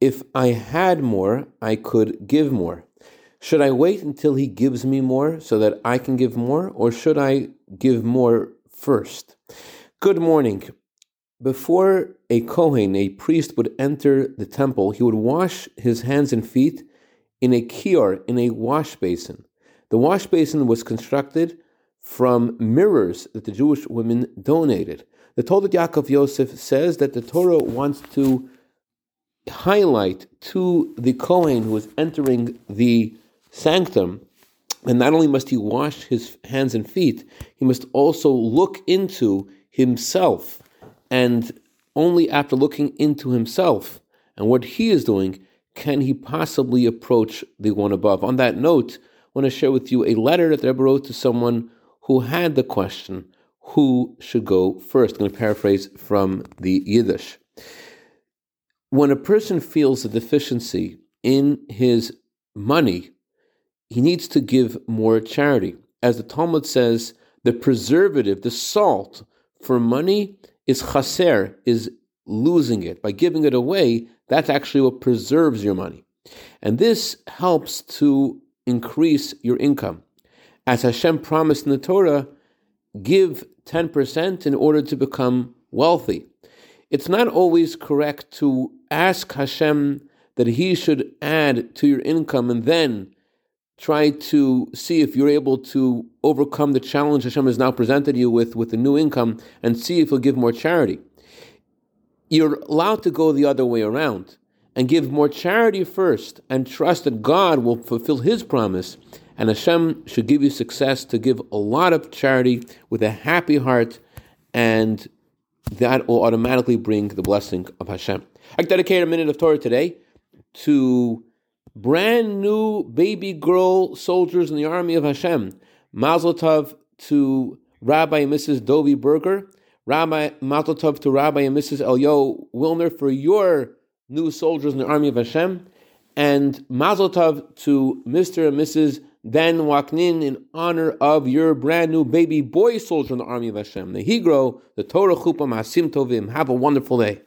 If I had more, I could give more. Should I wait until he gives me more so that I can give more, or should I give more first? Good morning. Before a Kohen, a priest, would enter the temple, he would wash his hands and feet in a kior, in a wash basin. The wash basin was constructed from mirrors that the Jewish women donated. The Toldot Yaakov Yosef says that the Torah wants to highlight to the Kohen who is entering the sanctum, and not only must he wash his hands and feet, he must also look into himself. And only after looking into himself and what he is doing can he possibly approach the one above. On that note, I want to share with you a letter that the Rebbe wrote to someone who had the question, who should go first? I'm going to paraphrase from the Yiddish. When a person feels a deficiency in his money, he needs to give more charity. As the Talmud says, the preservative, the salt for money is chaser, is losing it. By giving it away, that's actually what preserves your money. And this helps to increase your income. As Hashem promised in the Torah, give 10% in order to become wealthy. It's not always correct to ask Hashem that He should add to your income and then try to see if you're able to overcome the challenge Hashem has now presented you with with the new income and see if He'll give more charity. You're allowed to go the other way around and give more charity first and trust that God will fulfill His promise and Hashem should give you success to give a lot of charity with a happy heart, and that will automatically bring the blessing of Hashem. I dedicate a minute of Torah today to brand new baby girl soldiers in the army of Hashem. Mazel tov to Rabbi and Mrs. Dovi Berger. Rabbi Mazel tov to Rabbi and Mrs. Elyo Wilner for your new soldiers in the army of Hashem. And Mazel tov to Mr. and Mrs Dan Waknin in honor of your brand new baby boy soldier in the army of Hashem. The Higro, the Torah Chupa Hasim Tovim. Have a wonderful day.